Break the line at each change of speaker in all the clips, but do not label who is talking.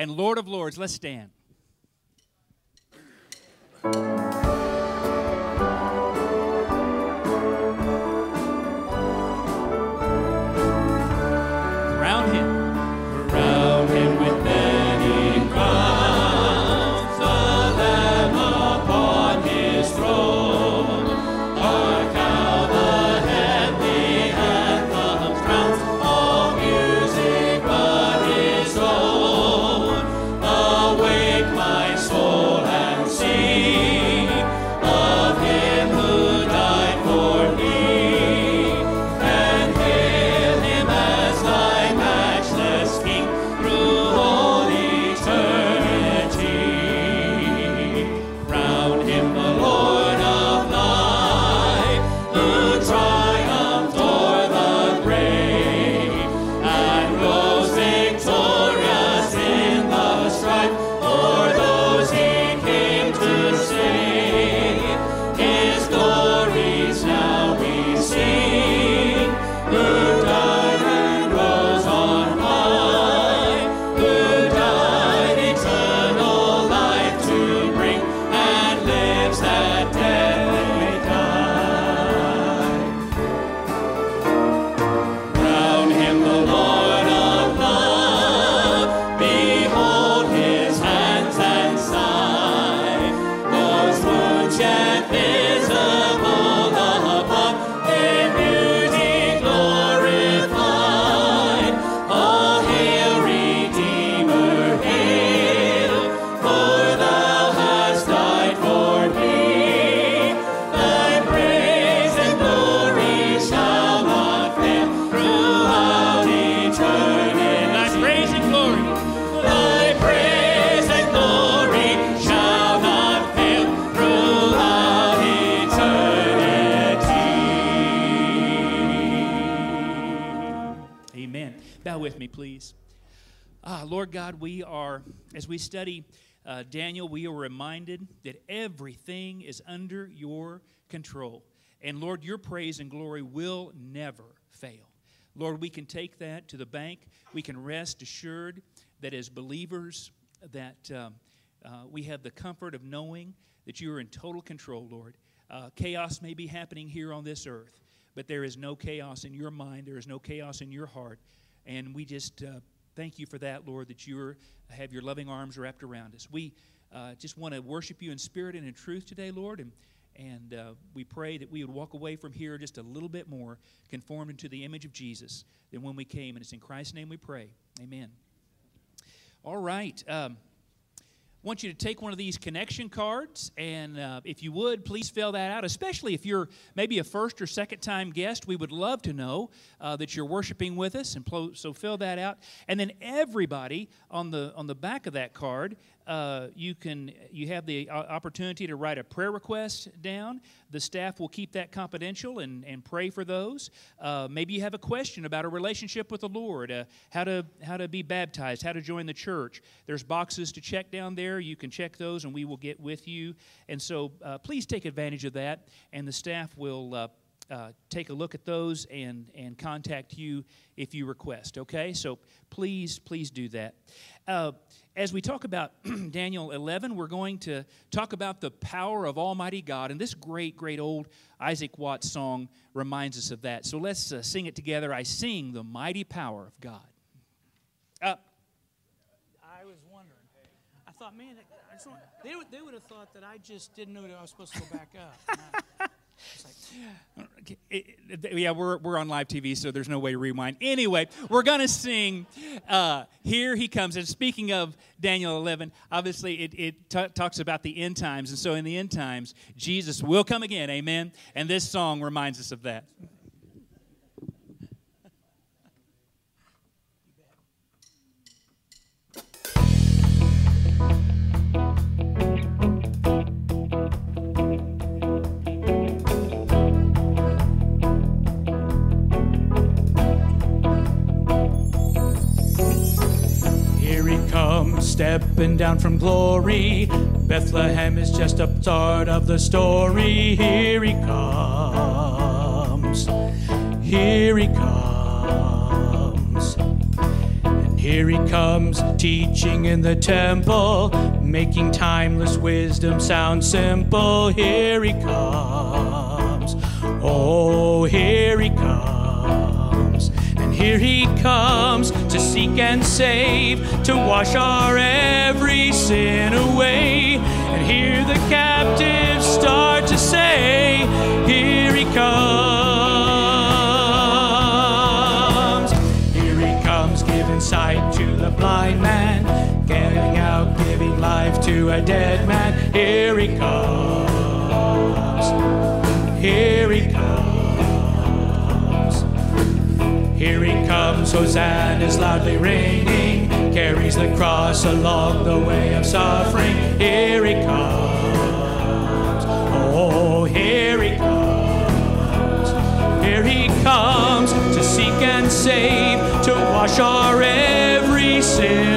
and Lord of Lords. Let's stand. Please. Ah, Lord God, we are, as we study uh, Daniel, we are reminded that everything is under your control. And Lord, your praise and glory will never fail. Lord, we can take that to the bank. We can rest assured that as believers, that um, uh, we have the comfort of knowing that you are in total control, Lord. Uh, chaos may be happening here on this earth, but there is no chaos in your mind. There is no chaos in your heart. And we just uh, thank you for that, Lord, that you have your loving arms wrapped around us. We uh, just want to worship you in spirit and in truth today, Lord. And, and uh, we pray that we would walk away from here just a little bit more conformed into the image of Jesus than when we came. And it's in Christ's name we pray. Amen. All right. Um, want you to take one of these connection cards, and uh, if you would, please fill that out, especially if you're maybe a first or second time guest. We would love to know uh, that you're worshiping with us, and so fill that out. And then everybody on the on the back of that card, uh, you can you have the uh, opportunity to write a prayer request down. The staff will keep that confidential and, and pray for those. Uh, maybe you have a question about a relationship with the Lord, uh, how to how to be baptized, how to join the church. There's boxes to check down there. You can check those, and we will get with you. And so uh, please take advantage of that, and the staff will. Uh, uh, take a look at those and, and contact you if you request, okay? So please, please do that. Uh, as we talk about Daniel 11, we're going to talk about the power of Almighty God. And this great, great old Isaac Watts song reminds us of that. So let's uh, sing it together. I sing the mighty power of God. Uh,
I was wondering. I thought, man, I just want, they, would, they would have thought that I just didn't know that I was supposed to go back up. I- like,
yeah, we're, we're on live TV, so there's no way to rewind. Anyway, we're going to sing uh, Here He Comes. And speaking of Daniel 11, obviously it, it ta- talks about the end times. And so in the end times, Jesus will come again. Amen. And this song reminds us of that.
stepping down from glory. Bethlehem is just a part of the story. Here he comes. Here he comes. And here he comes, teaching in the temple, making timeless wisdom sound simple. Here he comes. Oh, here he comes. Here he comes to seek and save, to wash our every sin away. And hear the captives start to say, Here he comes. Here he comes, giving sight to the blind man, getting out, giving life to a dead man. Here he comes. Here he Here he comes, Hosanna's loudly ringing, carries the cross along the way of suffering. Here he comes, oh, here he comes. Here he comes to seek and save, to wash our every sin.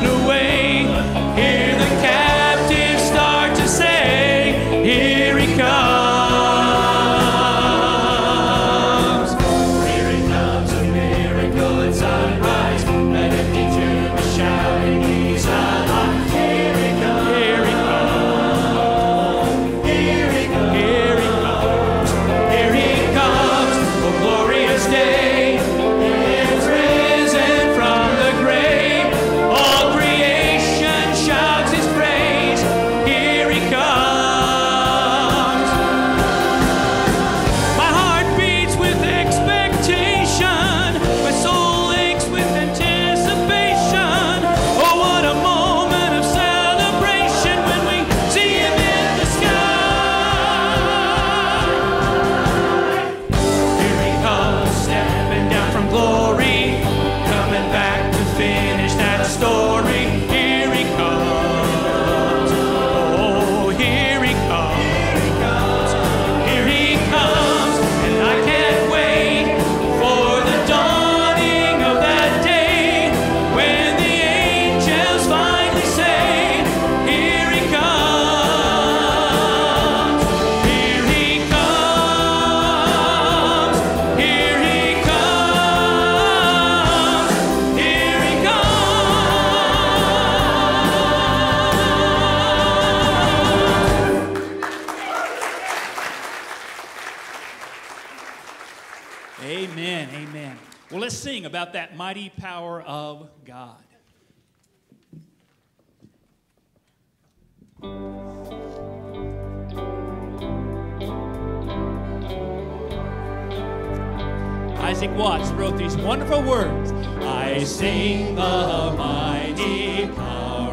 wonderful words. I sing the mighty power.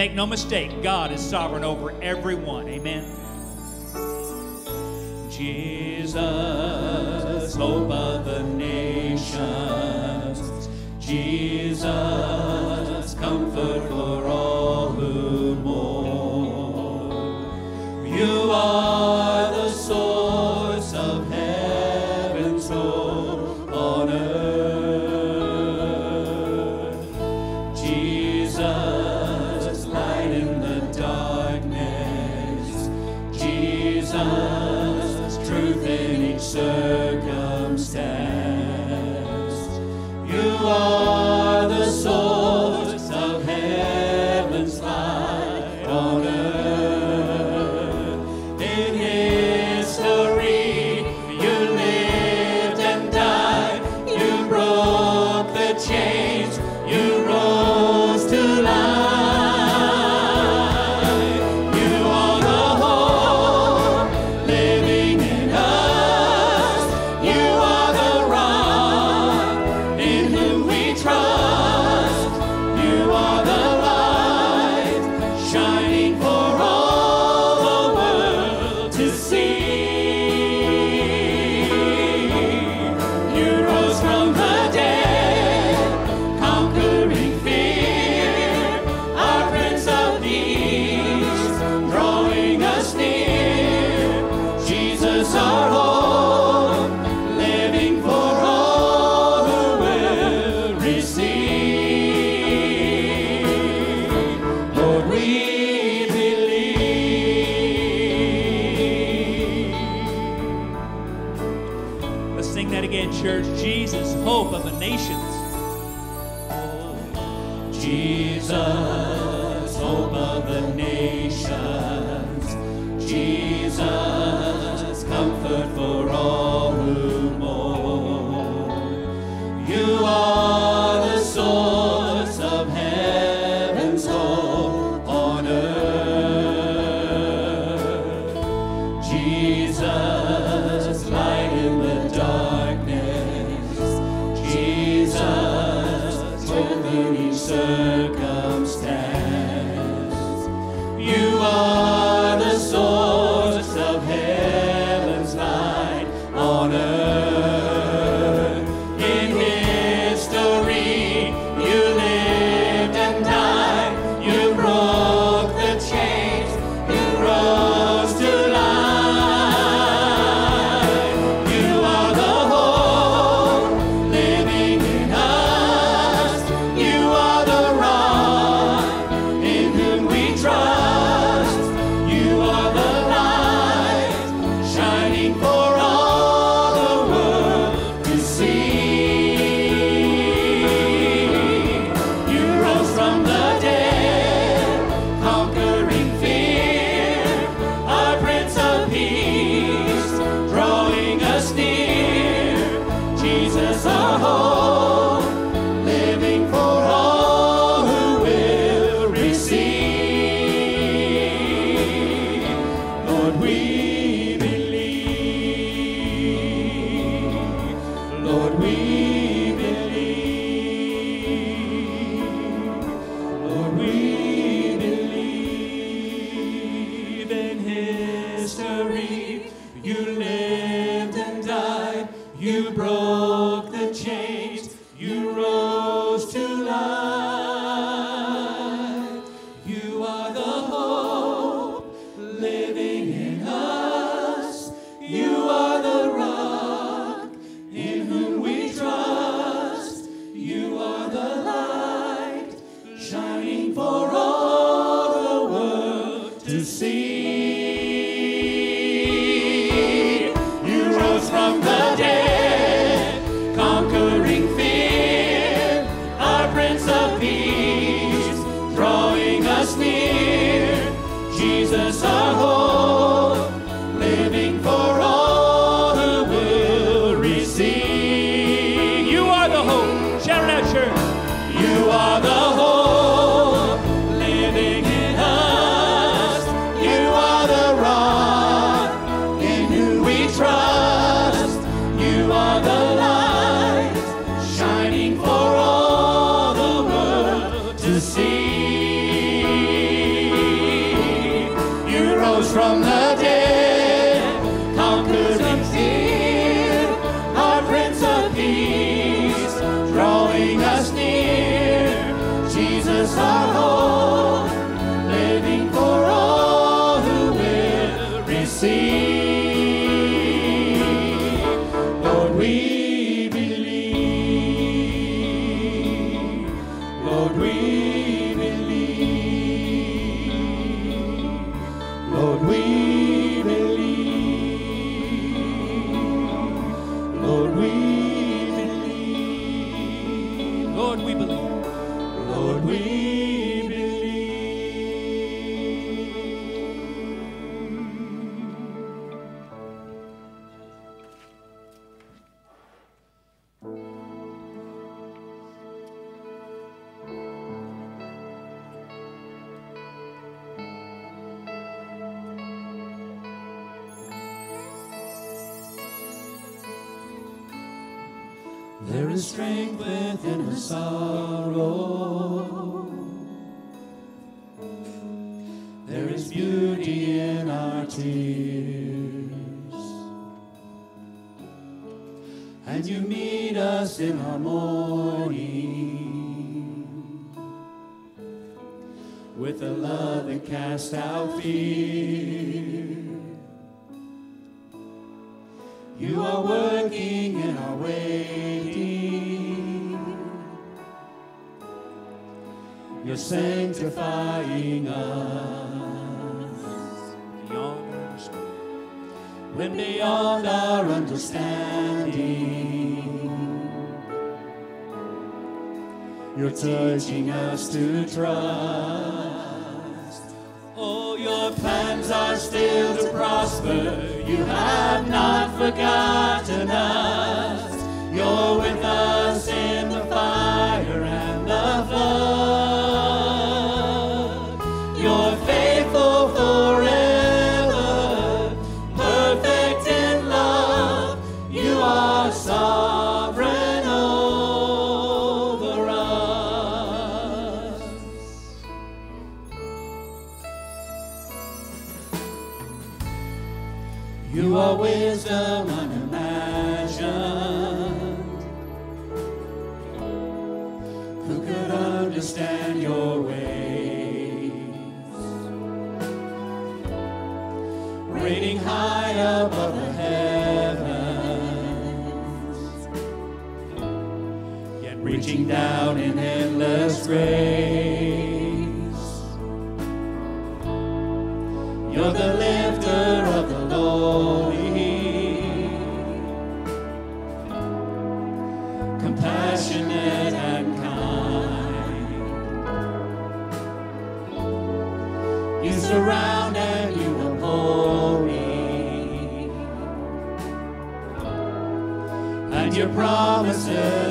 make no mistake, God is sovereign over everyone. Amen. Jesus. Within You're teaching us to trust. Oh, your plans are still to prosper. You have not forgotten us. You are wisdom unimagined. Who could understand your ways? Reigning high above the heavens, yet reaching down in endless grace. Promises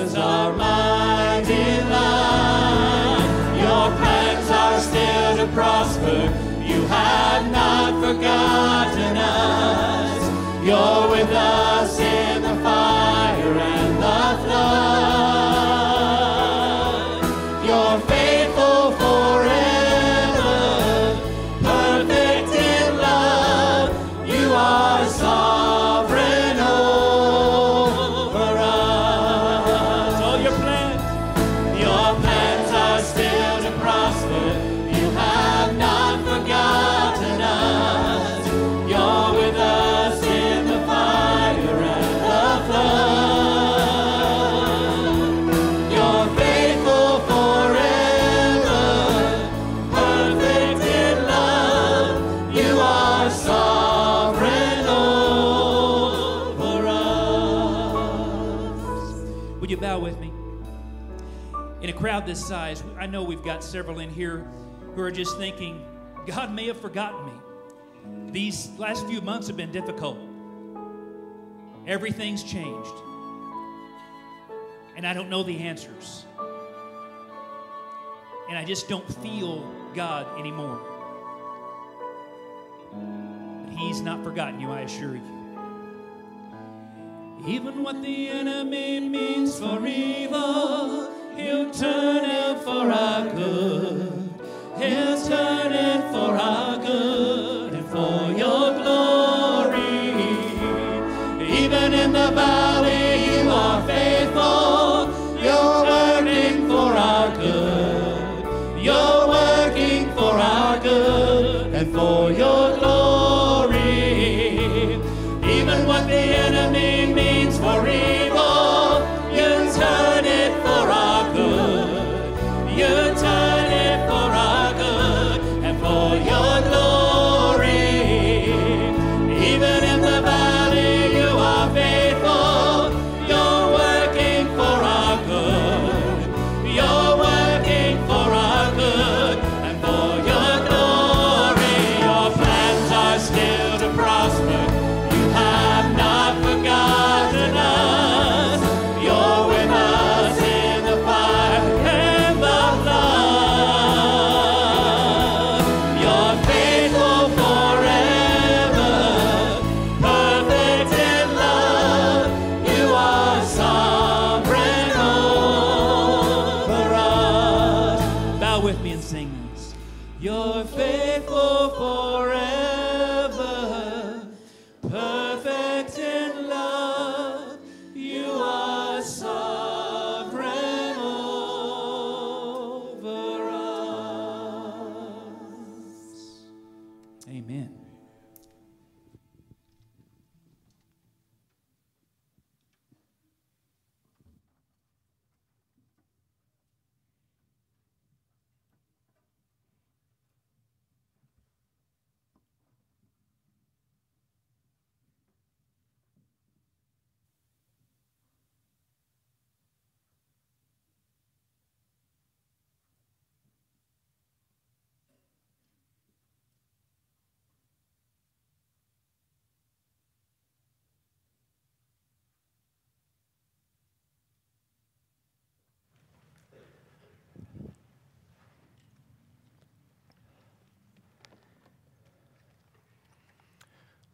crowd this size, I know we've got several in here who are just thinking, God may have forgotten me. These last few months have been difficult. Everything's changed. And I don't know the answers. And I just don't feel God anymore. But He's not forgotten you, I assure you. Even what the enemy means for evil, he'll turn it for our good. He'll turn it for our good and for your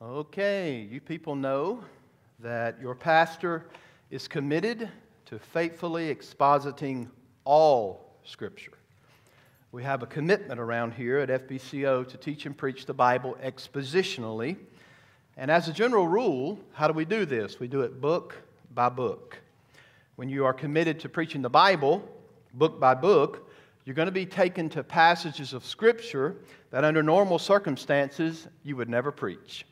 Okay, you people know that your pastor is committed to faithfully expositing all Scripture. We have a commitment around here at FBCO to teach and preach the Bible expositionally. And as a general rule, how do we do this? We do it book by book. When you are committed to preaching the Bible, book by book, you're going to be taken to passages of Scripture that under normal circumstances you would never preach.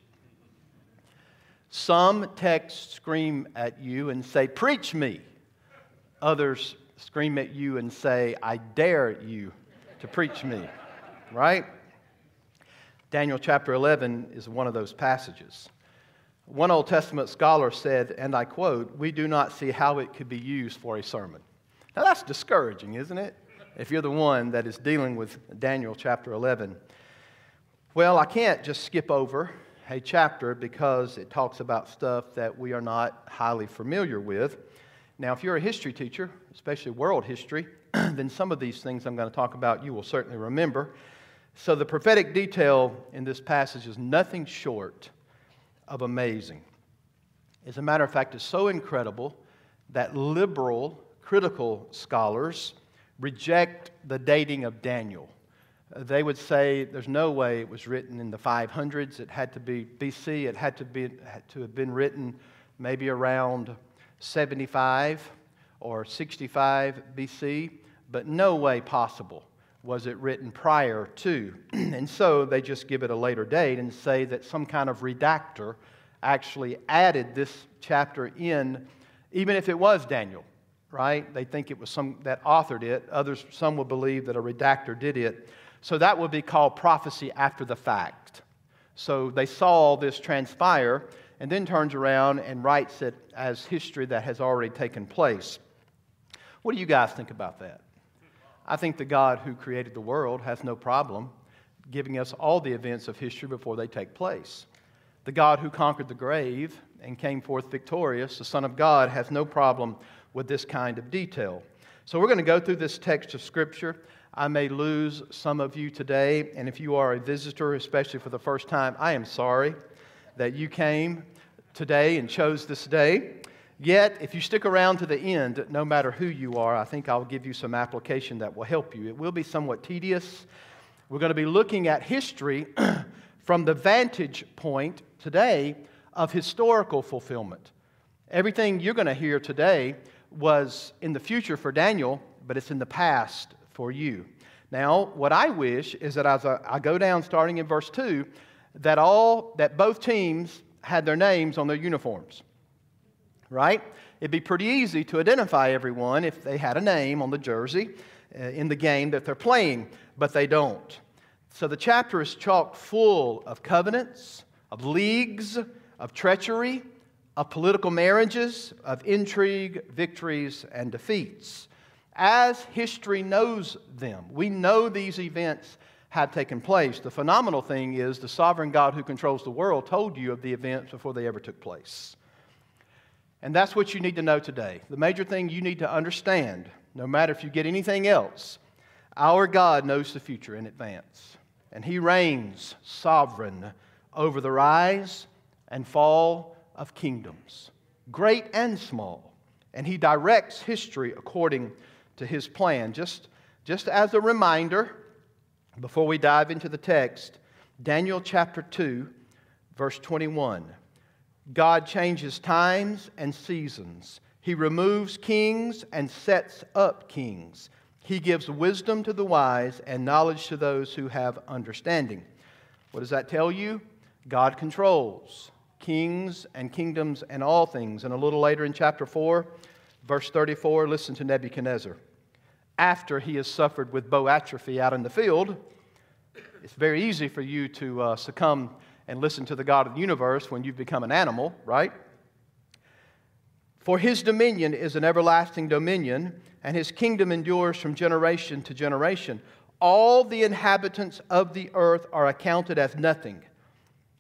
Some texts scream at you and say, Preach me. Others scream at you and say, I dare you to preach me. Right? Daniel chapter 11 is one of those passages. One Old Testament scholar said, and I quote, We do not see how it could be used for a sermon. Now that's discouraging, isn't it? If you're the one that is dealing with Daniel chapter 11. Well, I can't just skip over a chapter because it talks about stuff that we are not highly familiar with. Now, if you're a history teacher, especially world history, then some of these things I'm going to talk about you will certainly remember. So, the prophetic detail in this passage is nothing short of amazing. As a matter of fact, it's so incredible that liberal, critical scholars reject the dating of Daniel they would say there's no way it was written in the 500s. It had to be BC. It had to, be, had to have been written maybe around 75 or 65 BC, but no way possible was it written prior to. and so they just give it a later date and say that some kind of redactor actually added this chapter in, even if it was Daniel, right? They think it was some that authored it. Others, some will believe that a redactor did it. So that would be called prophecy after the fact. So they saw this transpire and then turns around and writes it as history that has already taken place. What do you guys think about that? I think the God who created the world has no problem giving us all the events of history before they take place. The God who conquered the grave and came forth victorious, the Son of God, has no problem with this kind of detail. So we're going to go through this text of Scripture. I may lose some of you today, and if you are a visitor, especially for the first time, I am sorry that you came today and chose this day. Yet, if you stick around to the end, no matter who you are, I think I'll give you some application that will help you. It will be somewhat tedious. We're going to be looking at history from the vantage point today of historical fulfillment. Everything you're going to hear today was in the future for Daniel, but it's in the past for you. Now, what I wish is that as I go down starting in verse 2, that all that both teams had their names on their uniforms. Right? It'd be pretty easy to identify everyone if they had a name on the jersey uh, in the game that they're playing, but they don't. So the chapter is chock full of covenants, of leagues, of treachery, of political marriages, of intrigue, victories, and defeats as history knows them. We know these events have taken place. The phenomenal thing is the sovereign God who controls the world told you of the events before they ever took place. And that's what you need to know today. The major thing you need to understand, no matter if you get anything else, our God knows the future in advance. And He reigns sovereign over the rise and fall of kingdoms, great and small. And He directs history according to his plan. Just, just as a reminder, before we dive into the text, Daniel chapter 2, verse 21. God changes times and seasons. He removes kings and sets up kings. He gives wisdom to the wise and knowledge to those who have understanding. What does that tell you? God controls kings and kingdoms and all things. And a little later in chapter 4, Verse 34, listen to Nebuchadnezzar. After he has suffered with boanthropy out in the field, it's very easy for you to uh, succumb and listen to the God of the universe when you've become an animal, right? For his dominion is an everlasting dominion, and his kingdom endures from generation to generation. All the inhabitants of the earth are accounted as nothing,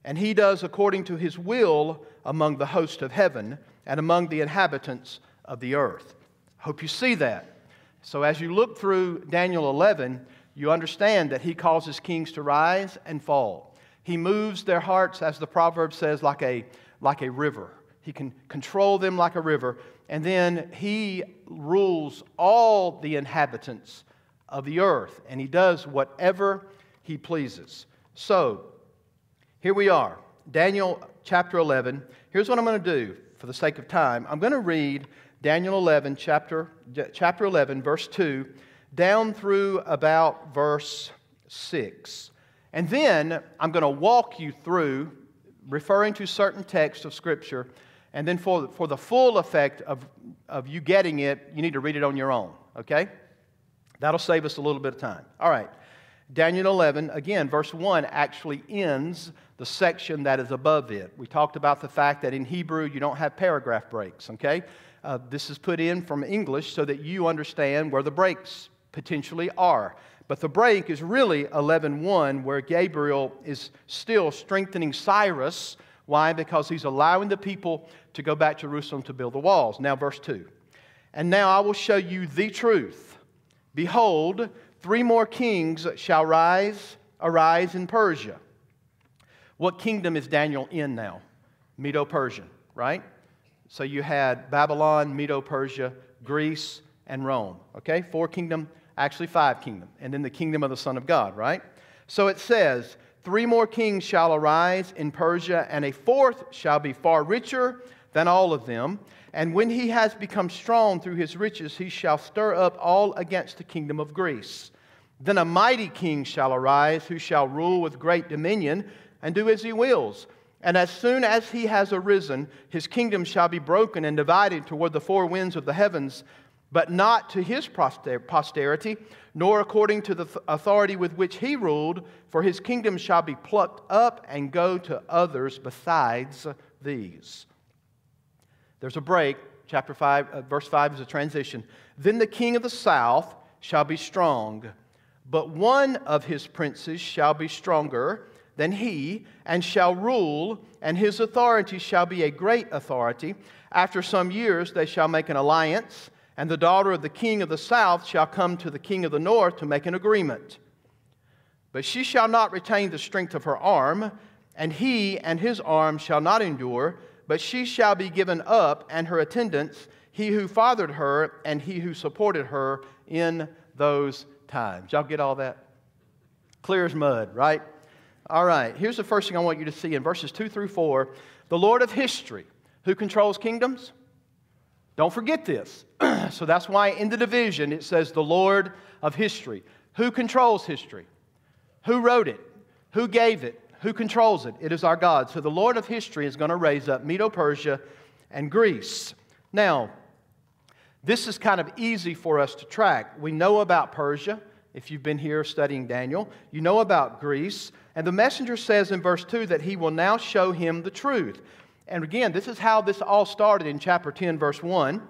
and he does according to his will among the host of heaven and among the inhabitants of the earth. Hope you see that. So, as you look through Daniel 11, you understand that he causes kings to rise and fall. He moves their hearts, as the proverb says, like a, like a river. He can control them like a river. And then he rules all the inhabitants of the earth, and he does whatever he pleases. So, here we are, Daniel chapter 11. Here's what I'm going to do for the sake of time. I'm going to read Daniel 11, chapter, chapter 11, verse 2, down through about verse 6. And then I'm going to walk you through, referring to certain texts of Scripture, and then for, for the full effect of, of you getting it, you need to read it on your own, okay? That'll save us a little bit of time. All right. Daniel 11, again, verse 1 actually ends the section that is above it. We talked about the fact that in Hebrew you don't have paragraph breaks, okay? Uh, this is put in from English so that you understand where the breaks potentially are. But the break is really 11:1 where Gabriel is still strengthening Cyrus. Why? Because he's allowing the people to go back to Jerusalem to build the walls. Now verse 2. And now I will show you the truth. Behold, three more kings shall rise arise in Persia. What kingdom is Daniel in now? Medo-Persian, right? So you had Babylon, Medo-Persia, Greece, and Rome. Okay? Four kingdom actually five kingdom, and then the kingdom of the Son of God, right? So it says, Three more kings shall arise in Persia, and a fourth shall be far richer than all of them. And when he has become strong through his riches, he shall stir up all against the kingdom of Greece. Then a mighty king shall arise, who shall rule with great dominion and do as he wills. And as soon as he has arisen, his kingdom shall be broken and divided toward the four winds of the heavens but not to his posterity, nor according to the authority with which he ruled, for his kingdom shall be plucked up and go to others besides these. There's a break. Chapter 5, uh, verse 5 is a transition. Then the king of the south shall be strong, but one of his princes shall be stronger than he, and shall rule, and his authority shall be a great authority. After some years, they shall make an alliance and the daughter of the king of the south shall come to the king of the north to make an agreement. But she shall not retain the strength of her arm, and he and his arm shall not endure, but she shall be given up, and her attendants, he who fathered her, and he who supported her in those times. Y'all get all that? Clear as mud, right? All right, here's the first thing I want you to see in verses 2 through 4. The Lord of history, who controls kingdoms? Don't forget this. so that's why in the division it says the Lord of history. Who controls history? Who wrote it? Who gave it? Who controls it? It is our God. So the Lord of history is going to raise up Medo Persia and Greece. Now, this is kind of easy for us to track. We know about Persia, if you've been here studying Daniel. You know about Greece. And the messenger says in verse 2 that he will now show him the truth. And again, this is how this all started in chapter 10, verse 1.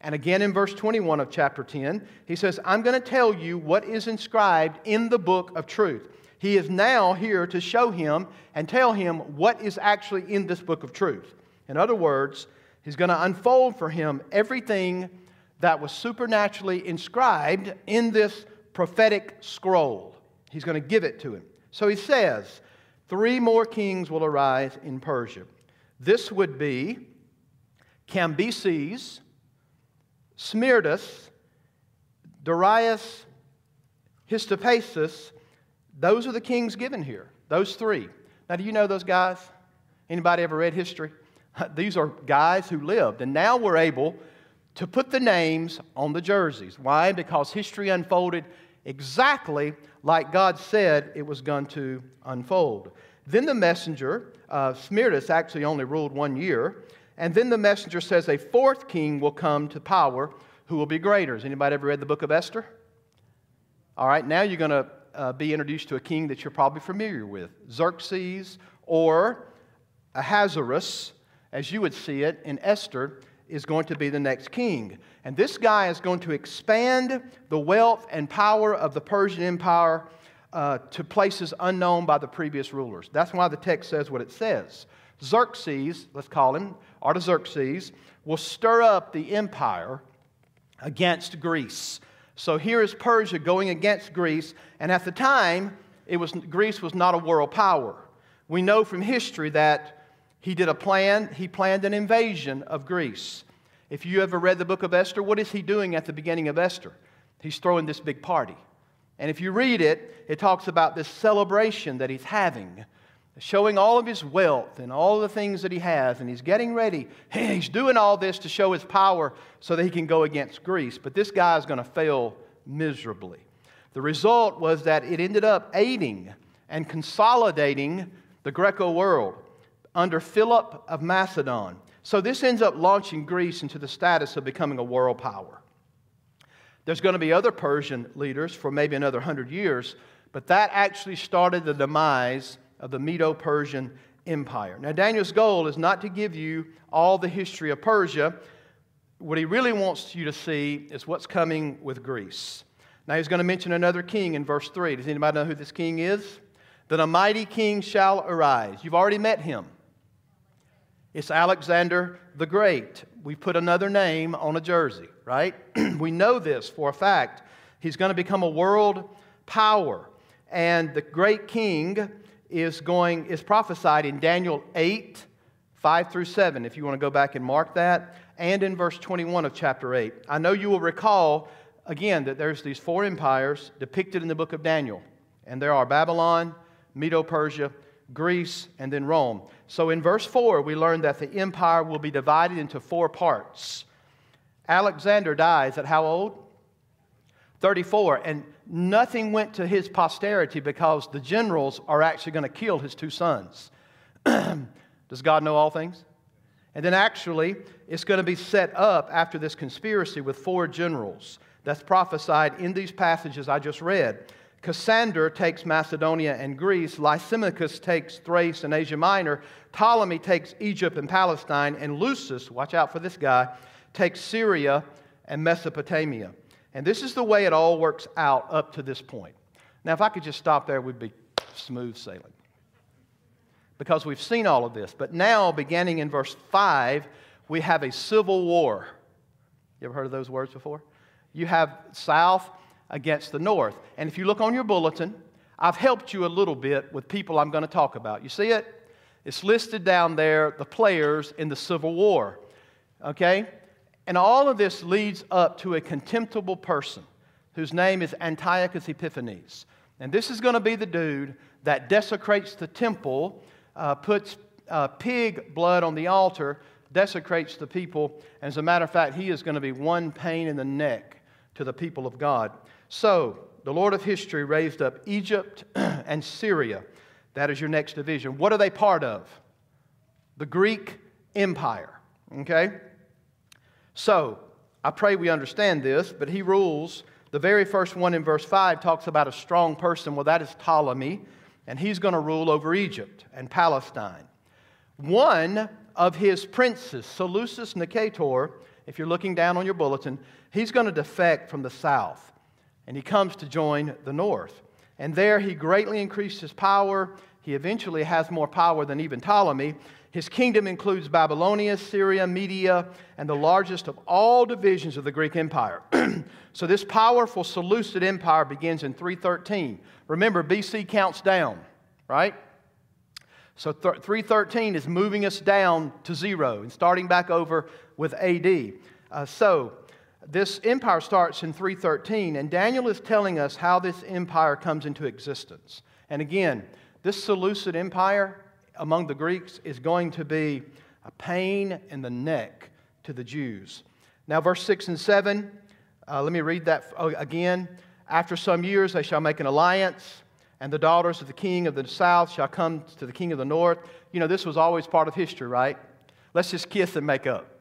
And again in verse 21 of chapter 10, he says, I'm going to tell you what is inscribed in the book of truth. He is now here to show him and tell him what is actually in this book of truth. In other words, he's going to unfold for him everything that was supernaturally inscribed in this prophetic scroll. He's going to give it to him. So he says, Three more kings will arise in Persia. This would be Cambyses, Smerdis, Darius, Hystaspes. Those are the kings given here. Those three. Now, do you know those guys? Anybody ever read history? These are guys who lived, and now we're able to put the names on the jerseys. Why? Because history unfolded exactly like God said it was going to unfold. Then the messenger, uh, actually only ruled one year. And then the messenger says a fourth king will come to power who will be greater. Has anybody ever read the book of Esther? All right, now you're going to uh, be introduced to a king that you're probably familiar with Xerxes or Ahasuerus, as you would see it in Esther, is going to be the next king. And this guy is going to expand the wealth and power of the Persian Empire uh, to places unknown by the previous rulers. That's why the text says what it says. Xerxes, let's call him Artaxerxes, will stir up the empire against Greece. So here is Persia going against Greece, and at the time, it was, Greece was not a world power. We know from history that he did a plan, he planned an invasion of Greece. If you ever read the book of Esther, what is he doing at the beginning of Esther? He's throwing this big party. And if you read it, it talks about this celebration that he's having, showing all of his wealth and all the things that he has. And he's getting ready. He's doing all this to show his power so that he can go against Greece. But this guy is going to fail miserably. The result was that it ended up aiding and consolidating the Greco world under Philip of Macedon. So this ends up launching Greece into the status of becoming a world power. There's going to be other Persian leaders for maybe another hundred years, but that actually started the demise of the Medo Persian Empire. Now, Daniel's goal is not to give you all the history of Persia. What he really wants you to see is what's coming with Greece. Now, he's going to mention another king in verse 3. Does anybody know who this king is? That a mighty king shall arise. You've already met him. It's Alexander the Great. We put another name on a jersey, right? we know this for a fact. He's going to become a world power. And the great king is going is prophesied in Daniel 8, 5 through 7, if you want to go back and mark that, and in verse 21 of chapter 8. I know you will recall again that there's these four empires depicted in the book of Daniel. And there are Babylon, Medo Persia, Greece, and then Rome. So in verse 4, we learn that the empire will be divided into four parts. Alexander dies at how old? 34. And nothing went to his posterity because the generals are actually going to kill his two sons. Does God know all things? And then actually, it's going to be set up after this conspiracy with four generals that's prophesied in these passages I just read. Cassander takes Macedonia and Greece, Lysimachus takes Thrace and Asia Minor, Ptolemy takes Egypt and Palestine, and Seleucus, watch out for this guy, takes Syria and Mesopotamia. And this is the way it all works out up to this point. Now, if I could just stop there, we'd be smooth sailing. Because we've seen all of this. But now, beginning in verse 5, we have a civil war. You ever heard of those words before? You have south against the north. And if you look on your bulletin, I've helped you a little bit with people I'm going to talk about. You see it? It's listed down there, the players in the Civil War. Okay? And all of this leads up to a contemptible person whose name is Antiochus Epiphanes. And this is going to be the dude that desecrates the temple, uh, puts uh, pig blood on the altar, desecrates the people. As a matter of fact, he is going to be one pain in the neck to the people of God. So, the Lord of history raised up Egypt and Syria. That is your next division. What are they part of? The Greek Empire. Okay? So, I pray we understand this, but he rules. The very first one in verse 5 talks about a strong person. Well, that is Ptolemy, and he's going to rule over Egypt and Palestine. One of his princes, Seleucus Nicator, if you're looking down on your bulletin, he's going to defect from the south and he comes to join the north. And there he greatly increased his power. He eventually has more power than even Ptolemy. His kingdom includes Babylonia, Syria, Media, and the largest of all divisions of the Greek Empire. so this powerful Seleucid Empire begins in 313. Remember, BC counts down, right? So 313 is moving us down to zero and starting back over with AD. Uh, so this empire starts in 313, and Daniel is telling us how this empire comes into existence. And again, this Seleucid Empire among the Greeks is going to be a pain in the neck to the Jews. Now, verse 6 and 7, uh, let me read that again. After some years, they shall make an alliance, and the daughters of the king of the south shall come to the king of the north. You know, this was always part of history, right? Let's just kiss and make up.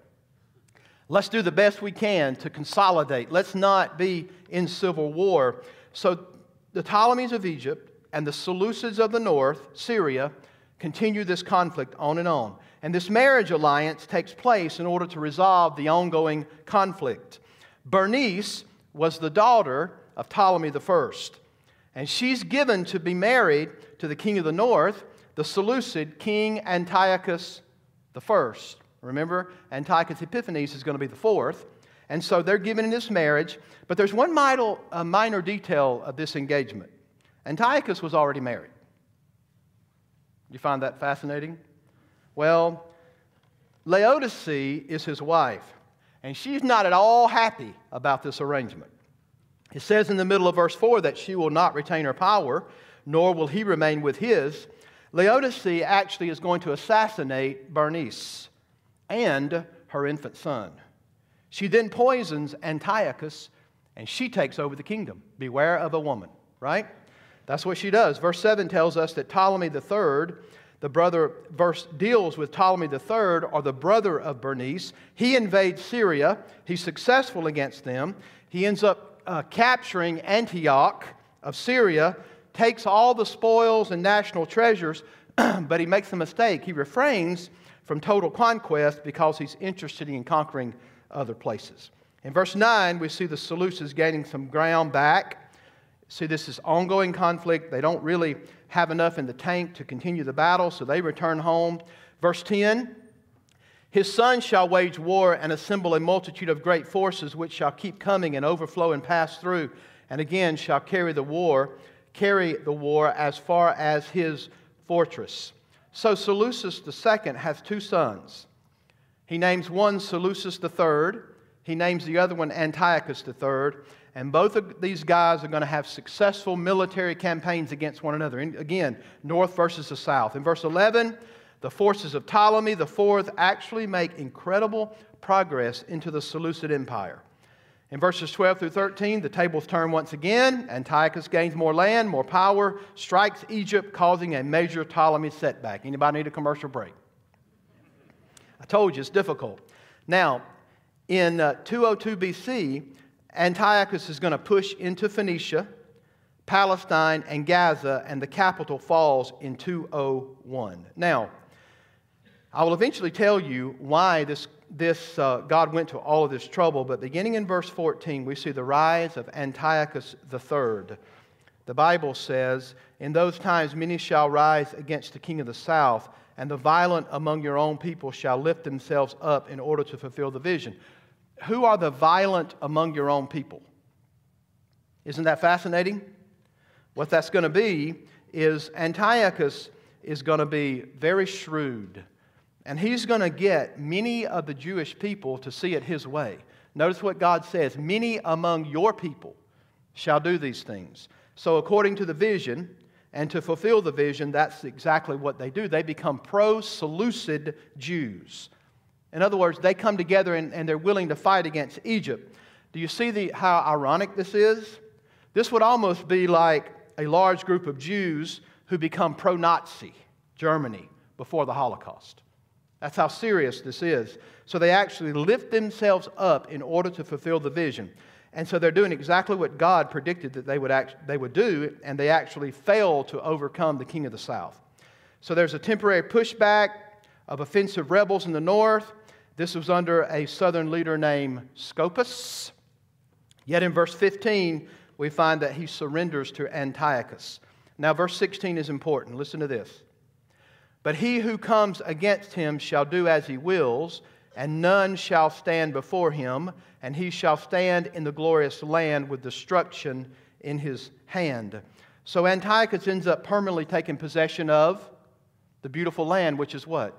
Let's do the best we can to consolidate. Let's not be in civil war. So the Ptolemies of Egypt and the Seleucids of the north, Syria, continue this conflict on and on. And this marriage alliance takes place in order to resolve the ongoing conflict. Bernice was the daughter of Ptolemy I, and she's given to be married to the king of the north, the Seleucid King Antiochus I. Remember, Antiochus Epiphanes is going to be the fourth. And so they're given in this marriage. But there's one minor, uh, minor detail of this engagement Antiochus was already married. You find that fascinating? Well, Laodice is his wife, and she's not at all happy about this arrangement. It says in the middle of verse 4 that she will not retain her power, nor will he remain with his. Laodice actually is going to assassinate Bernice and her infant son. She then poisons Antiochus, and she takes over the kingdom. Beware of a woman, right? That's what she does. Verse 7 tells us that Ptolemy III, the brother, verse deals with Ptolemy III, or the brother of Bernice. He invades Syria. He's successful against them. He ends up uh, capturing Antioch of Syria, takes all the spoils and national treasures, but he makes a mistake. He refrains from total conquest because he's interested in conquering other places. In verse 9, we see the Seleucids gaining some ground back. See, this is ongoing conflict. They don't really have enough in the tank to continue the battle, so they return home. Verse 10 His son shall wage war and assemble a multitude of great forces, which shall keep coming and overflow and pass through, and again shall carry the war, carry the war as far as his fortress. So Seleucus II has two sons. He names one Seleucus III, he names the other one Antiochus III. And both of these guys are going to have successful military campaigns against one another. And again, north versus the south. In verse 11, the forces of Ptolemy the fourth actually make incredible progress into the Seleucid Empire. In verses 12 through 13, the tables turn once again. Antiochus gains more land, more power, strikes Egypt, causing a major Ptolemy setback. Anybody need a commercial break? I told you it's difficult. Now, in uh, 202 BC, Antiochus is going to push into Phoenicia, Palestine, and Gaza, and the capital falls in 201. Now, I will eventually tell you why this, this uh, God went to all of this trouble, but beginning in verse 14, we see the rise of Antiochus III. The Bible says, In those times many shall rise against the king of the south, and the violent among your own people shall lift themselves up in order to fulfill the vision. Who are the violent among your own people? Isn't that fascinating? What that's going to be is Antiochus is going to be very shrewd, and he's going to get many of the Jewish people to see it his way. Notice what God says many among your people shall do these things. So, according to the vision, and to fulfill the vision, that's exactly what they do. They become pro Seleucid Jews. In other words, they come together and, and they're willing to fight against Egypt. Do you see the, how ironic this is? This would almost be like a large group of Jews who become pro Nazi Germany before the Holocaust. That's how serious this is. So they actually lift themselves up in order to fulfill the vision. And so they're doing exactly what God predicted that they would, act, they would do, and they actually fail to overcome the king of the south. So there's a temporary pushback of offensive rebels in the north. This was under a southern leader named Scopas. Yet in verse 15, we find that he surrenders to Antiochus. Now, verse 16 is important. Listen to this. But he who comes against him shall do as he wills, and none shall stand before him, and he shall stand in the glorious land with destruction in his hand. So Antiochus ends up permanently taking possession of the beautiful land, which is what?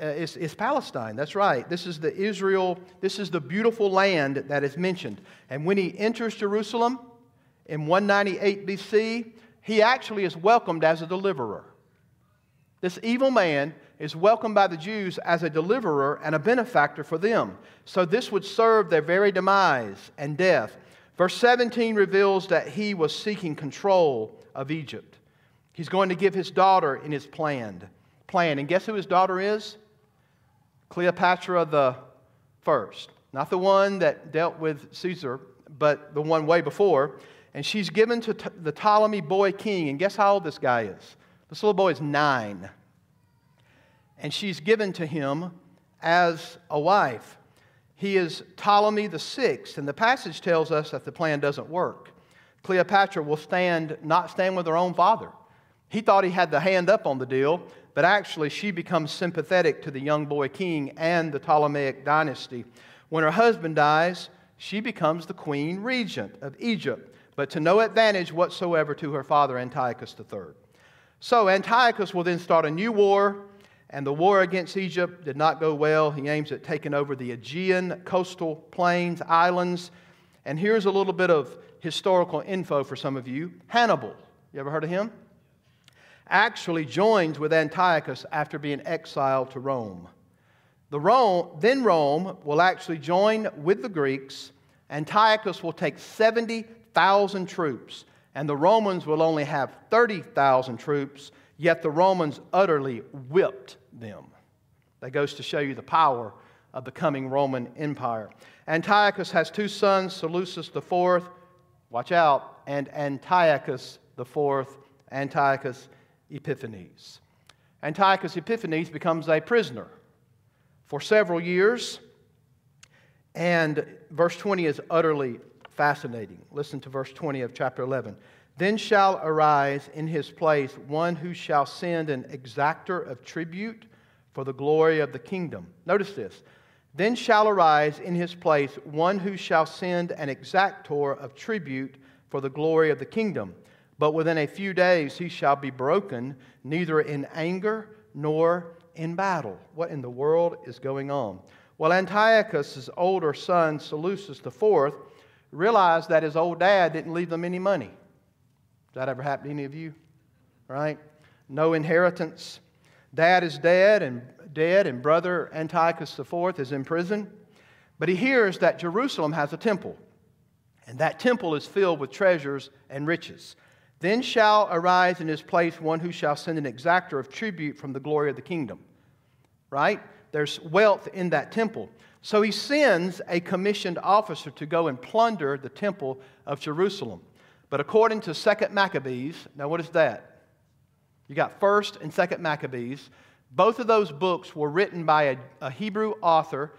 Uh, is, is Palestine. That's right. This is the Israel, this is the beautiful land that is mentioned. And when he enters Jerusalem in 198 BC, he actually is welcomed as a deliverer. This evil man is welcomed by the Jews as a deliverer and a benefactor for them. So this would serve their very demise and death. Verse 17 reveals that he was seeking control of Egypt. He's going to give his daughter in his planned plan. And guess who his daughter is? Cleopatra the first. Not the one that dealt with Caesar, but the one way before. And she's given to the Ptolemy boy king. And guess how old this guy is? This little boy is nine. And she's given to him as a wife. He is Ptolemy the sixth, and the passage tells us that the plan doesn't work. Cleopatra will stand, not stand with her own father. He thought he had the hand up on the deal, but actually she becomes sympathetic to the young boy king and the Ptolemaic dynasty. When her husband dies, she becomes the queen regent of Egypt, but to no advantage whatsoever to her father Antiochus III. So Antiochus will then start a new war, and the war against Egypt did not go well. He aims at taking over the Aegean coastal plains, islands. And here's a little bit of historical info for some of you. Hannibal, you ever heard of him? Actually joins with Antiochus after being exiled to Rome. The Rome, then Rome will actually join with the Greeks. Antiochus will take 70,000 troops, and the Romans will only have 30,000 troops, yet the Romans utterly whipped them. That goes to show you the power of the coming Roman Empire. Antiochus has two sons, Seleucus IV, watch out, and Antiochus IV, Antiochus Epiphanes. Antiochus Epiphanes becomes a prisoner for several years, and verse 20 is utterly fascinating. Listen to verse 20 of chapter 11. Then shall arise in his place one who shall send an exactor of tribute for the glory of the kingdom. Notice this. Then shall arise in his place one who shall send an exactor of tribute for the glory of the kingdom. But within a few days he shall be broken, neither in anger nor in battle. What in the world is going on? Well, Antiochus' older son, Seleucus IV, realized that his old dad didn't leave them any money. Does that ever happen to any of you? Right? No inheritance. Dad is dead, and dead, and brother Antiochus IV is in prison. But he hears that Jerusalem has a temple, and that temple is filled with treasures and riches. Then shall arise in his place one who shall send an exactor of tribute from the glory of the kingdom. Right? There's wealth in that temple. So he sends a commissioned officer to go and plunder the temple of Jerusalem. But according to Second Maccabees, now what is that? You got First and Second Maccabees. Both of those books were written by a, a Hebrew author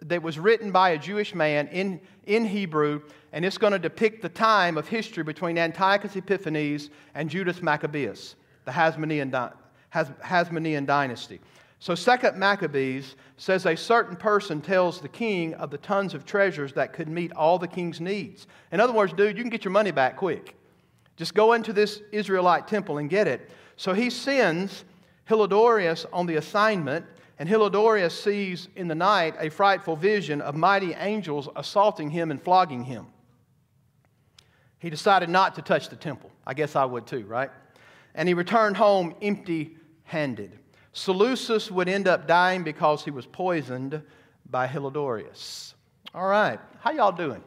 that was written by a Jewish man in, in Hebrew, and it's going to depict the time of history between Antiochus Epiphanes and Judas Maccabeus, the Hasmonean, Hasmonean dynasty. So, Second Maccabees says a certain person tells the king of the tons of treasures that could meet all the king's needs. In other words, dude, you can get your money back quick. Just go into this Israelite temple and get it. So he sends Heliodorus on the assignment, and Heliodorus sees in the night a frightful vision of mighty angels assaulting him and flogging him. He decided not to touch the temple. I guess I would too, right? And he returned home empty handed. Seleucus would end up dying because he was poisoned by Heliodorus. All right, how y'all doing?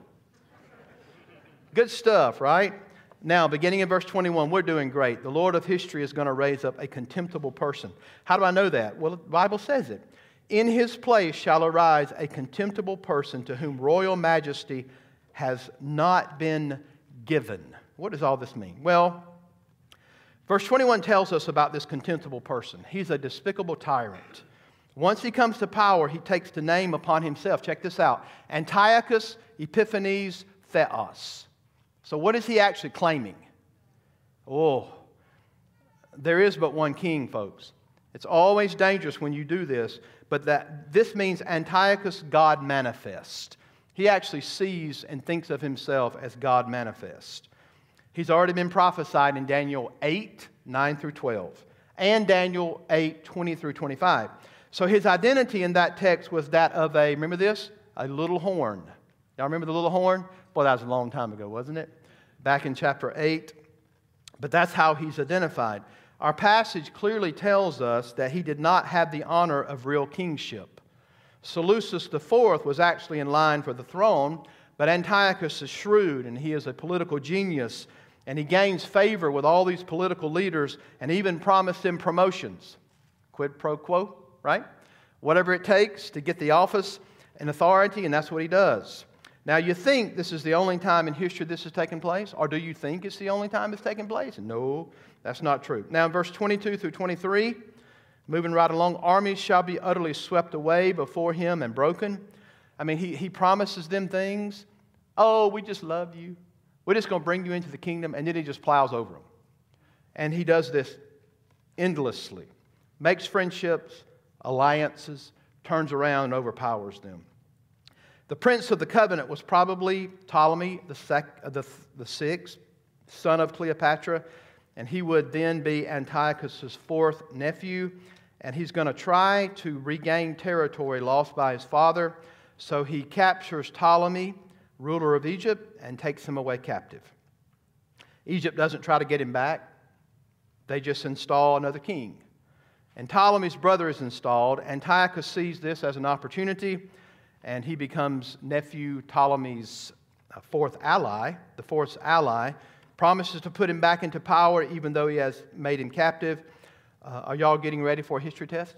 Good stuff, right? Now, beginning in verse 21, we're doing great. The Lord of history is going to raise up a contemptible person. How do I know that? Well, the Bible says it. In his place shall arise a contemptible person to whom royal majesty has not been given. What does all this mean? Well, verse 21 tells us about this contemptible person. He's a despicable tyrant. Once he comes to power, he takes the name upon himself. Check this out Antiochus Epiphanes Theos. So, what is he actually claiming? Oh, there is but one king, folks. It's always dangerous when you do this, but that this means Antiochus God manifest. He actually sees and thinks of himself as God manifest. He's already been prophesied in Daniel 8, 9 through 12, and Daniel 8, 20 through 25. So his identity in that text was that of a, remember this? A little horn. Y'all remember the little horn? Boy, that was a long time ago, wasn't it? Back in chapter 8. But that's how he's identified. Our passage clearly tells us that he did not have the honor of real kingship. Seleucus IV was actually in line for the throne, but Antiochus is shrewd and he is a political genius, and he gains favor with all these political leaders and even promised them promotions. Quid pro quo, right? Whatever it takes to get the office and authority, and that's what he does. Now, you think this is the only time in history this has taken place? Or do you think it's the only time it's taken place? No, that's not true. Now, in verse 22 through 23, moving right along, armies shall be utterly swept away before him and broken. I mean, he, he promises them things. Oh, we just love you. We're just going to bring you into the kingdom. And then he just plows over them. And he does this endlessly, makes friendships, alliances, turns around and overpowers them. The prince of the covenant was probably Ptolemy the, sec, uh, the, the sixth, son of Cleopatra. and he would then be Antiochus' fourth nephew, and he's going to try to regain territory lost by his father. So he captures Ptolemy, ruler of Egypt, and takes him away captive. Egypt doesn't try to get him back, they just install another king. And Ptolemy's brother is installed. Antiochus sees this as an opportunity, and he becomes nephew Ptolemy's uh, fourth ally, the fourth ally, promises to put him back into power even though he has made him captive. Uh, are y'all getting ready for a history test?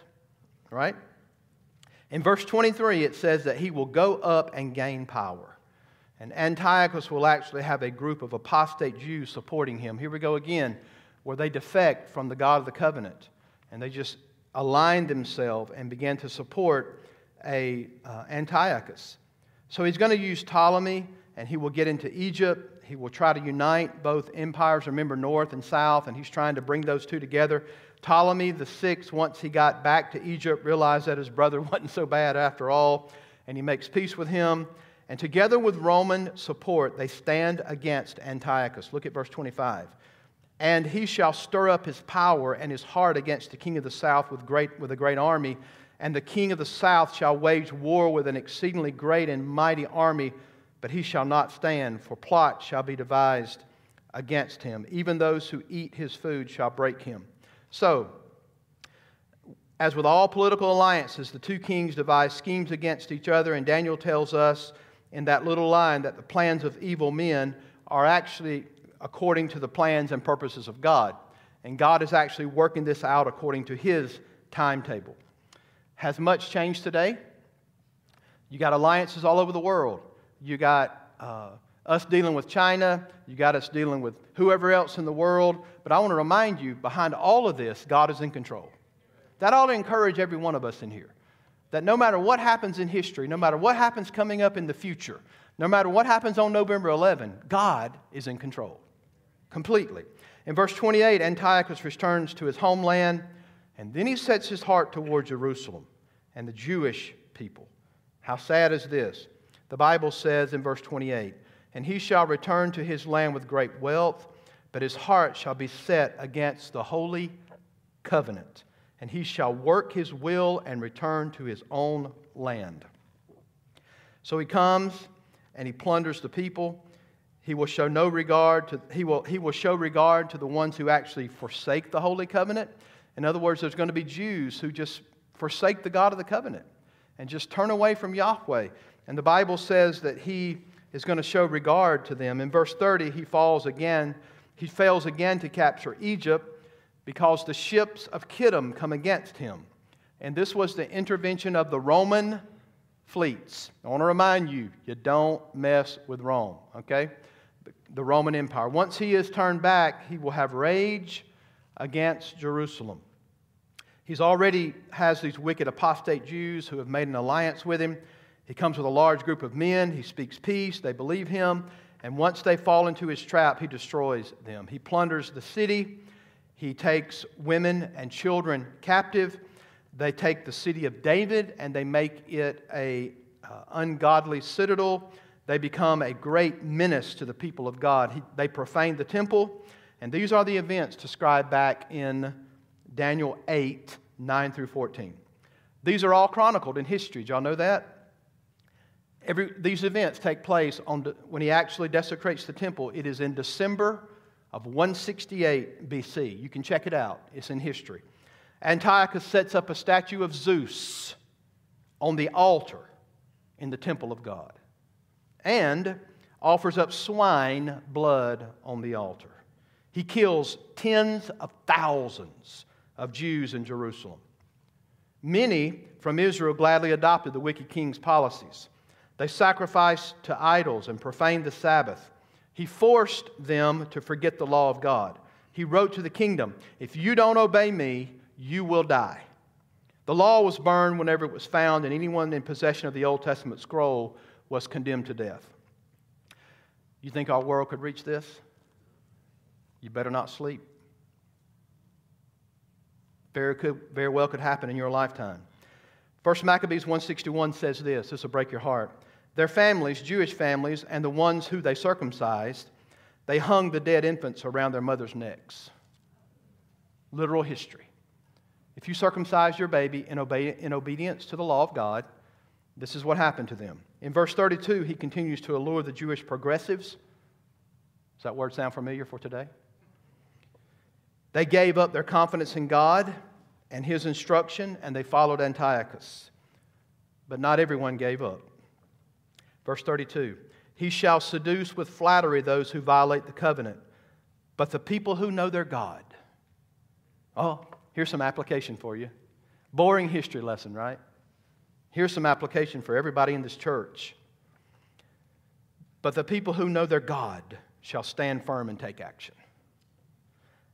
Right? In verse 23, it says that he will go up and gain power. And Antiochus will actually have a group of apostate Jews supporting him. Here we go again, where they defect from the God of the covenant and they just align themselves and begin to support a uh, Antiochus. So he's going to use Ptolemy, and he will get into Egypt. He will try to unite both empires, remember north and south, and he's trying to bring those two together. Ptolemy the sixth, once he got back to Egypt, realized that his brother wasn't so bad after all, and he makes peace with him. And together with Roman support, they stand against Antiochus. Look at verse 25. And he shall stir up his power and his heart against the king of the south with, great, with a great army. And the king of the south shall wage war with an exceedingly great and mighty army, but he shall not stand, for plot shall be devised against him. Even those who eat his food shall break him. So, as with all political alliances, the two kings devise schemes against each other, and Daniel tells us in that little line that the plans of evil men are actually according to the plans and purposes of God. And God is actually working this out according to His timetable. Has much changed today? You got alliances all over the world. You got uh, us dealing with China. You got us dealing with whoever else in the world. But I want to remind you behind all of this, God is in control. That ought to encourage every one of us in here. That no matter what happens in history, no matter what happens coming up in the future, no matter what happens on November 11, God is in control completely. In verse 28, Antiochus returns to his homeland, and then he sets his heart toward Jerusalem and the Jewish people. How sad is this? The Bible says in verse 28 And he shall return to his land with great wealth, but his heart shall be set against the holy covenant, and he shall work his will and return to his own land. So he comes and he plunders the people. He will show no regard to, he will, he will show regard to the ones who actually forsake the Holy Covenant. In other words, there's going to be Jews who just forsake the God of the covenant and just turn away from Yahweh. And the Bible says that he is going to show regard to them. In verse 30, he falls again, he fails again to capture Egypt because the ships of Kittim come against him. And this was the intervention of the Roman fleets. I want to remind you, you don't mess with Rome, okay? the Roman Empire. Once he is turned back, he will have rage against Jerusalem. He's already has these wicked apostate Jews who have made an alliance with him. He comes with a large group of men. He speaks peace. They believe him. And once they fall into his trap, he destroys them. He plunders the city. He takes women and children captive. They take the city of David and they make it a uh, ungodly citadel. They become a great menace to the people of God. He, they profane the temple. And these are the events described back in Daniel 8 9 through 14. These are all chronicled in history. Did y'all know that? Every, these events take place on when he actually desecrates the temple. It is in December of 168 BC. You can check it out, it's in history. Antiochus sets up a statue of Zeus on the altar in the temple of God and offers up swine blood on the altar. He kills tens of thousands of Jews in Jerusalem. Many from Israel gladly adopted the wicked king's policies. They sacrificed to idols and profaned the Sabbath. He forced them to forget the law of God. He wrote to the kingdom, If you don't obey me, you will die. The law was burned whenever it was found, and anyone in possession of the Old Testament scroll was condemned to death. You think our world could reach this? You better not sleep. Very, could, very well could happen in your lifetime. First Maccabees 161 says this this will break your heart. Their families, Jewish families, and the ones who they circumcised, they hung the dead infants around their mothers' necks. literal history. If you circumcise your baby in, obe- in obedience to the law of God, this is what happened to them. In verse 32, he continues to allure the Jewish progressives. Does that word sound familiar for today? They gave up their confidence in God and his instruction, and they followed Antiochus. But not everyone gave up. Verse 32 He shall seduce with flattery those who violate the covenant, but the people who know their God. Oh, here's some application for you. Boring history lesson, right? Here's some application for everybody in this church. But the people who know their God shall stand firm and take action.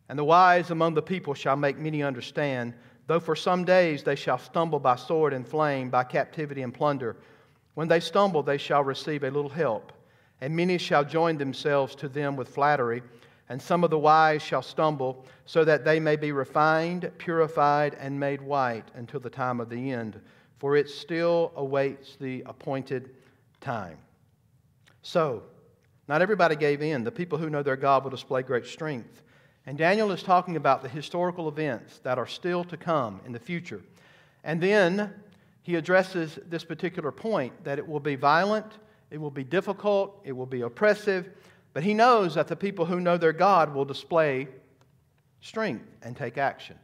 And the wise among the people shall make many understand, though for some days they shall stumble by sword and flame, by captivity and plunder. When they stumble, they shall receive a little help, and many shall join themselves to them with flattery, and some of the wise shall stumble, so that they may be refined, purified, and made white until the time of the end, for it still awaits the appointed time. So, not everybody gave in. The people who know their God will display great strength. And Daniel is talking about the historical events that are still to come in the future. And then he addresses this particular point that it will be violent, it will be difficult, it will be oppressive, but he knows that the people who know their God will display strength and take action.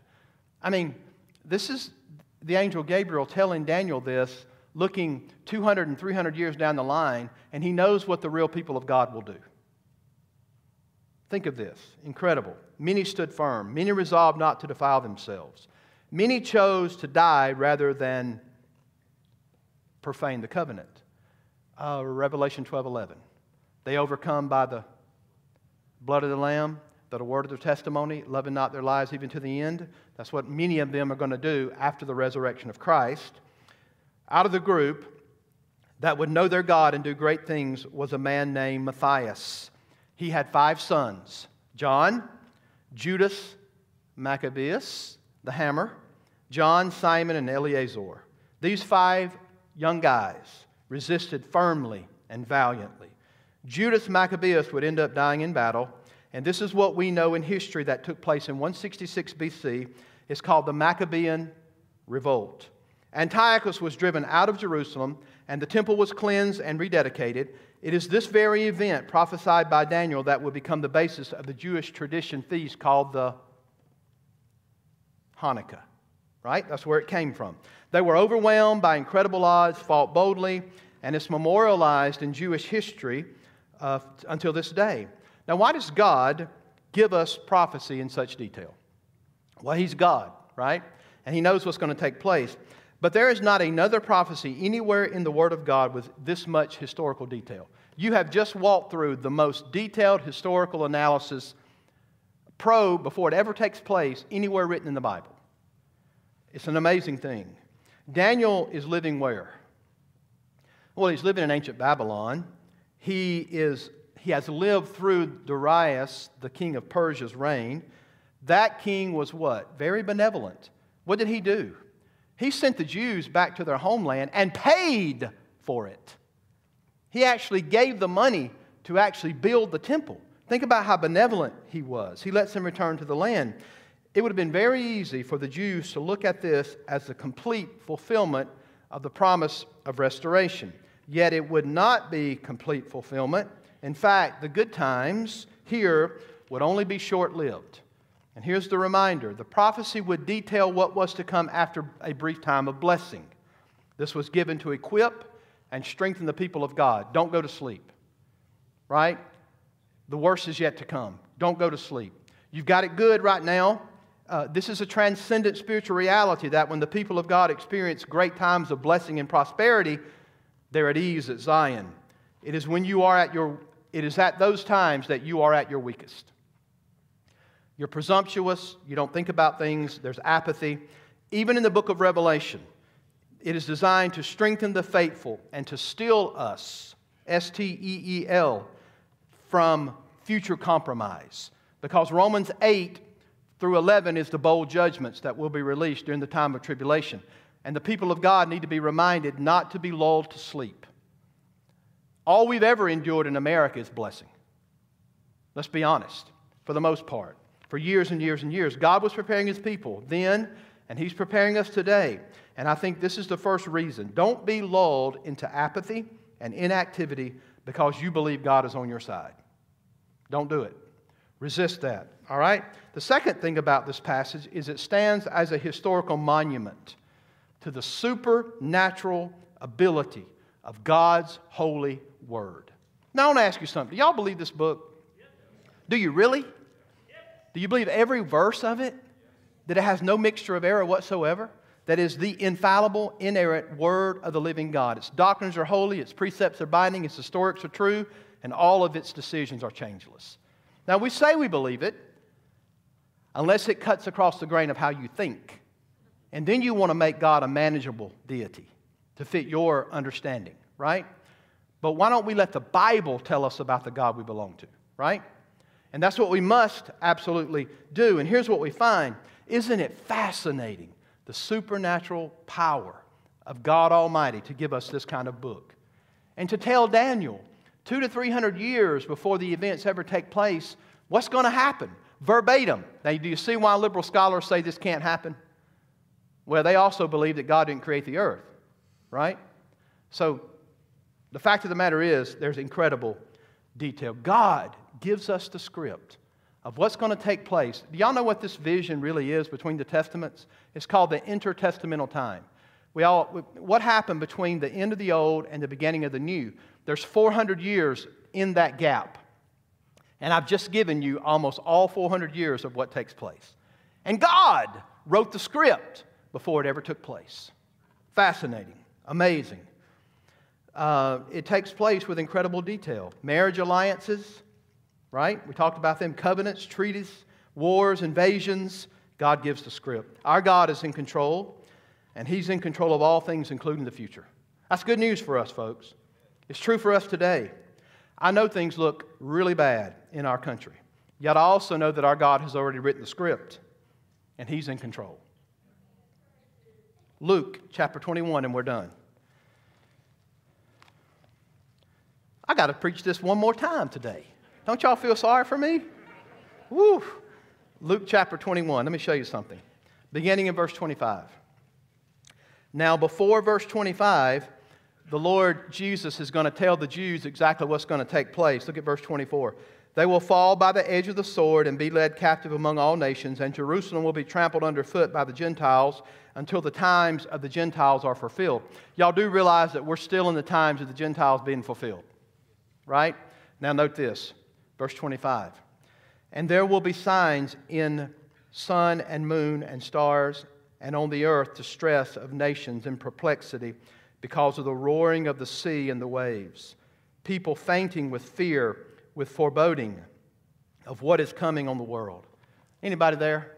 I mean, this is the angel Gabriel telling Daniel this, looking 200 and 300 years down the line, and he knows what the real people of God will do. Think of this incredible. Many stood firm, many resolved not to defile themselves. Many chose to die rather than profane the covenant. Uh, Revelation 12 11. They overcome by the blood of the Lamb, the word of their testimony, loving not their lives even to the end. That's what many of them are going to do after the resurrection of Christ. Out of the group that would know their God and do great things was a man named Matthias. He had five sons John, Judas, Maccabeus, the hammer, John, Simon, and Eleazar. These five young guys resisted firmly and valiantly. Judas Maccabeus would end up dying in battle, and this is what we know in history that took place in 166 BC. It's called the Maccabean Revolt. Antiochus was driven out of Jerusalem, and the temple was cleansed and rededicated. It is this very event prophesied by Daniel that would become the basis of the Jewish tradition feast called the Hanukkah, right? That's where it came from. They were overwhelmed by incredible odds, fought boldly, and it's memorialized in Jewish history uh, until this day. Now, why does God give us prophecy in such detail? Well, He's God, right? And He knows what's going to take place. But there is not another prophecy anywhere in the Word of God with this much historical detail. You have just walked through the most detailed historical analysis probe before it ever takes place anywhere written in the Bible. It's an amazing thing. Daniel is living where? Well, he's living in ancient Babylon. He, is, he has lived through Darius, the king of Persia's reign. That king was what? Very benevolent. What did he do? He sent the Jews back to their homeland and paid for it. He actually gave the money to actually build the temple. Think about how benevolent he was. He lets them return to the land. It would have been very easy for the Jews to look at this as the complete fulfillment of the promise of restoration. Yet it would not be complete fulfillment. In fact, the good times here would only be short lived. And here's the reminder the prophecy would detail what was to come after a brief time of blessing. This was given to equip and strengthen the people of God. Don't go to sleep, right? The worst is yet to come. Don't go to sleep. You've got it good right now. Uh, this is a transcendent spiritual reality that when the people of God experience great times of blessing and prosperity, they're at ease at Zion. It is when you are at your it is at those times that you are at your weakest. You're presumptuous, you don't think about things, there's apathy. Even in the book of Revelation, it is designed to strengthen the faithful and to steel us, S T E E L, from future compromise. Because Romans 8 through 11 is the bold judgments that will be released during the time of tribulation. And the people of God need to be reminded not to be lulled to sleep. All we've ever endured in America is blessing. Let's be honest, for the most part. for years and years and years. God was preparing his people then, and he's preparing us today. And I think this is the first reason. Don't be lulled into apathy and inactivity because you believe God is on your side. Don't do it. Resist that. All right? The second thing about this passage is it stands as a historical monument to the supernatural ability of God's holy word. Now, I want to ask you something. Do y'all believe this book? Do you really? Do you believe every verse of it? That it has no mixture of error whatsoever? That is the infallible, inerrant word of the living God. Its doctrines are holy, its precepts are binding, its historics are true, and all of its decisions are changeless. Now, we say we believe it unless it cuts across the grain of how you think. And then you want to make God a manageable deity to fit your understanding, right? But why don't we let the Bible tell us about the God we belong to, right? And that's what we must absolutely do. And here's what we find Isn't it fascinating the supernatural power of God Almighty to give us this kind of book? And to tell Daniel two to three hundred years before the events ever take place, what's going to happen? Verbatim. Now, do you see why liberal scholars say this can't happen? Well, they also believe that God didn't create the earth, right? So, the fact of the matter is, there's incredible detail. God gives us the script of what's going to take place. Do y'all know what this vision really is between the testaments? It's called the intertestamental time. We all, what happened between the end of the old and the beginning of the new? There's 400 years in that gap. And I've just given you almost all 400 years of what takes place. And God wrote the script before it ever took place. Fascinating, amazing. Uh, it takes place with incredible detail. Marriage alliances, right? We talked about them covenants, treaties, wars, invasions. God gives the script. Our God is in control, and He's in control of all things, including the future. That's good news for us, folks. It's true for us today. I know things look really bad in our country, yet I also know that our God has already written the script, and He's in control. Luke chapter 21, and we're done. I got to preach this one more time today. Don't y'all feel sorry for me? Woo! Luke chapter 21. Let me show you something. Beginning in verse 25. Now, before verse 25, the Lord Jesus is going to tell the Jews exactly what's going to take place. Look at verse 24. They will fall by the edge of the sword and be led captive among all nations, and Jerusalem will be trampled underfoot by the Gentiles until the times of the Gentiles are fulfilled. Y'all do realize that we're still in the times of the Gentiles being fulfilled, right? Now, note this verse 25. And there will be signs in sun and moon and stars, and on the earth distress of nations in perplexity because of the roaring of the sea and the waves, people fainting with fear, with foreboding of what is coming on the world. Anybody there?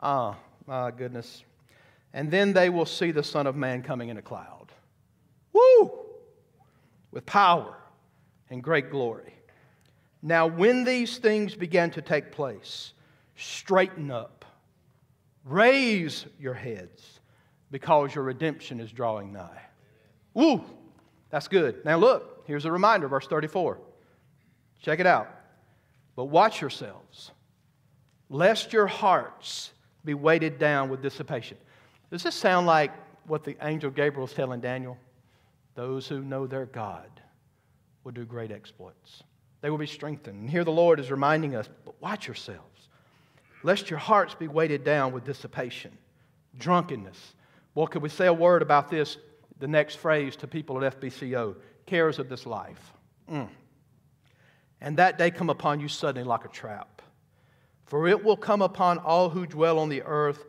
Ah, my goodness. And then they will see the Son of Man coming in a cloud. Woo! With power and great glory. Now, when these things began to take place, straighten up, raise your heads because your redemption is drawing nigh. Woo! That's good. Now look, here's a reminder, verse 34. Check it out. But watch yourselves, lest your hearts be weighted down with dissipation. Does this sound like what the angel Gabriel is telling Daniel? Those who know their God will do great exploits. They will be strengthened. And here the Lord is reminding us, but watch yourselves, lest your hearts be weighted down with dissipation, drunkenness, well, could we say a word about this, the next phrase to people at FBCO? Cares of this life. Mm. And that day come upon you suddenly like a trap. For it will come upon all who dwell on the earth,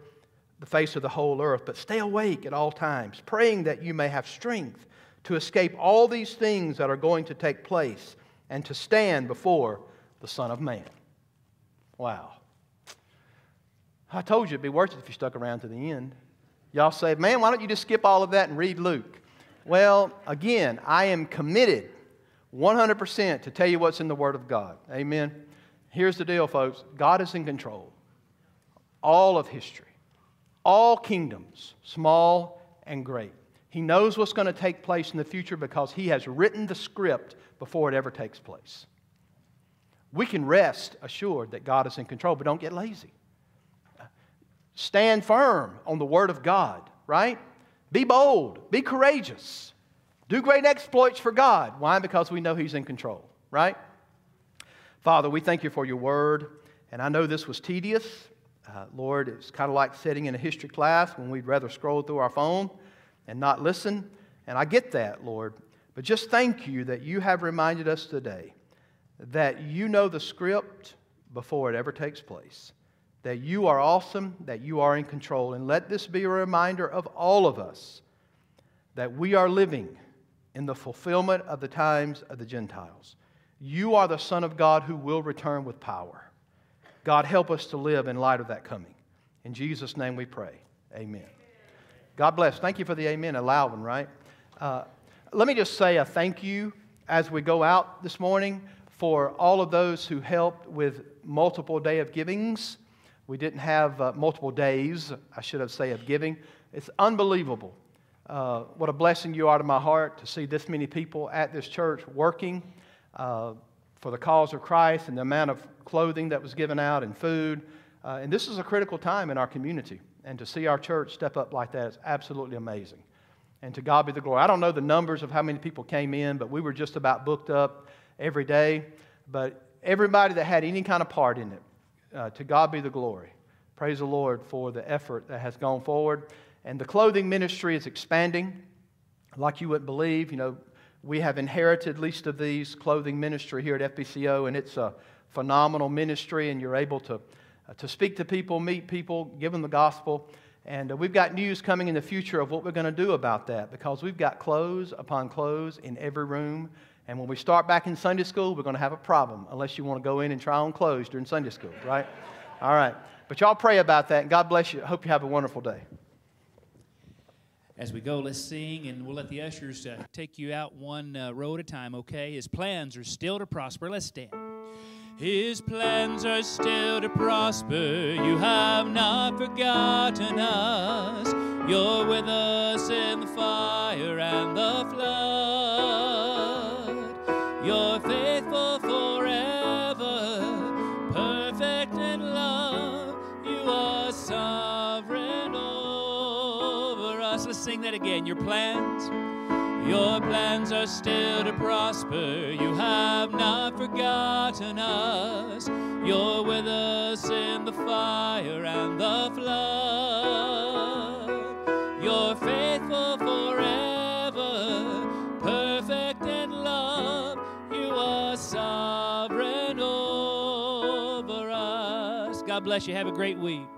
the face of the whole earth. But stay awake at all times, praying that you may have strength to escape all these things that are going to take place and to stand before the Son of Man. Wow. I told you it'd be worth it if you stuck around to the end. Y'all say, man, why don't you just skip all of that and read Luke? Well, again, I am committed 100% to tell you what's in the Word of God. Amen. Here's the deal, folks God is in control. All of history, all kingdoms, small and great. He knows what's going to take place in the future because He has written the script before it ever takes place. we can rest assured that God is in control, but don't get lazy. Stand firm on the Word of God, right? Be bold, be courageous, do great exploits for God. Why? Because we know He's in control, right? Father, we thank you for your Word, and I know this was tedious. Uh, Lord, it's kind of like sitting in a history class when we'd rather scroll through our phone and not listen. And I get that, Lord. But just thank you that you have reminded us today that you know the script before it ever takes place, that you are awesome, that you are in control. And let this be a reminder of all of us that we are living in the fulfillment of the times of the Gentiles. You are the Son of God who will return with power. God, help us to live in light of that coming. In Jesus' name we pray. Amen. God bless. Thank you for the amen, a loud one, right? Uh, let me just say a thank you as we go out this morning for all of those who helped with multiple day of givings. We didn't have uh, multiple days, I should have said, of giving. It's unbelievable uh, what a blessing you are to my heart to see this many people at this church working uh, for the cause of Christ and the amount of clothing that was given out and food. Uh, and this is a critical time in our community. And to see our church step up like that is absolutely amazing. And to God be the glory. I don't know the numbers of how many people came in, but we were just about booked up every day. But everybody that had any kind of part in it, uh, to God be the glory. Praise the Lord for the effort that has gone forward. And the clothing ministry is expanding like you wouldn't believe. You know, we have inherited least of these clothing ministry here at FBCO, and it's a phenomenal ministry, and you're able to uh, to speak to people, meet people, give them the gospel. And uh, we've got news coming in the future of what we're going to do about that because we've got clothes upon clothes in every room. And when we start back in Sunday school, we're going to have a problem unless you want to go in and try on clothes during Sunday school, right? All right. But y'all pray about that, and God bless you. Hope you have a wonderful day.
As we go, let's sing, and we'll let the ushers uh, take you out one uh, row at a time, okay? His plans are still to prosper. Let's stand. His plans are still to prosper. You have not forgotten us. You're with us in the fire and the flood. That again. Your plans. Your plans are still to prosper. You have not forgotten us. You're with us in the fire and the flood. You're faithful forever, perfect in love. You are sovereign over us. God bless you. Have a great week.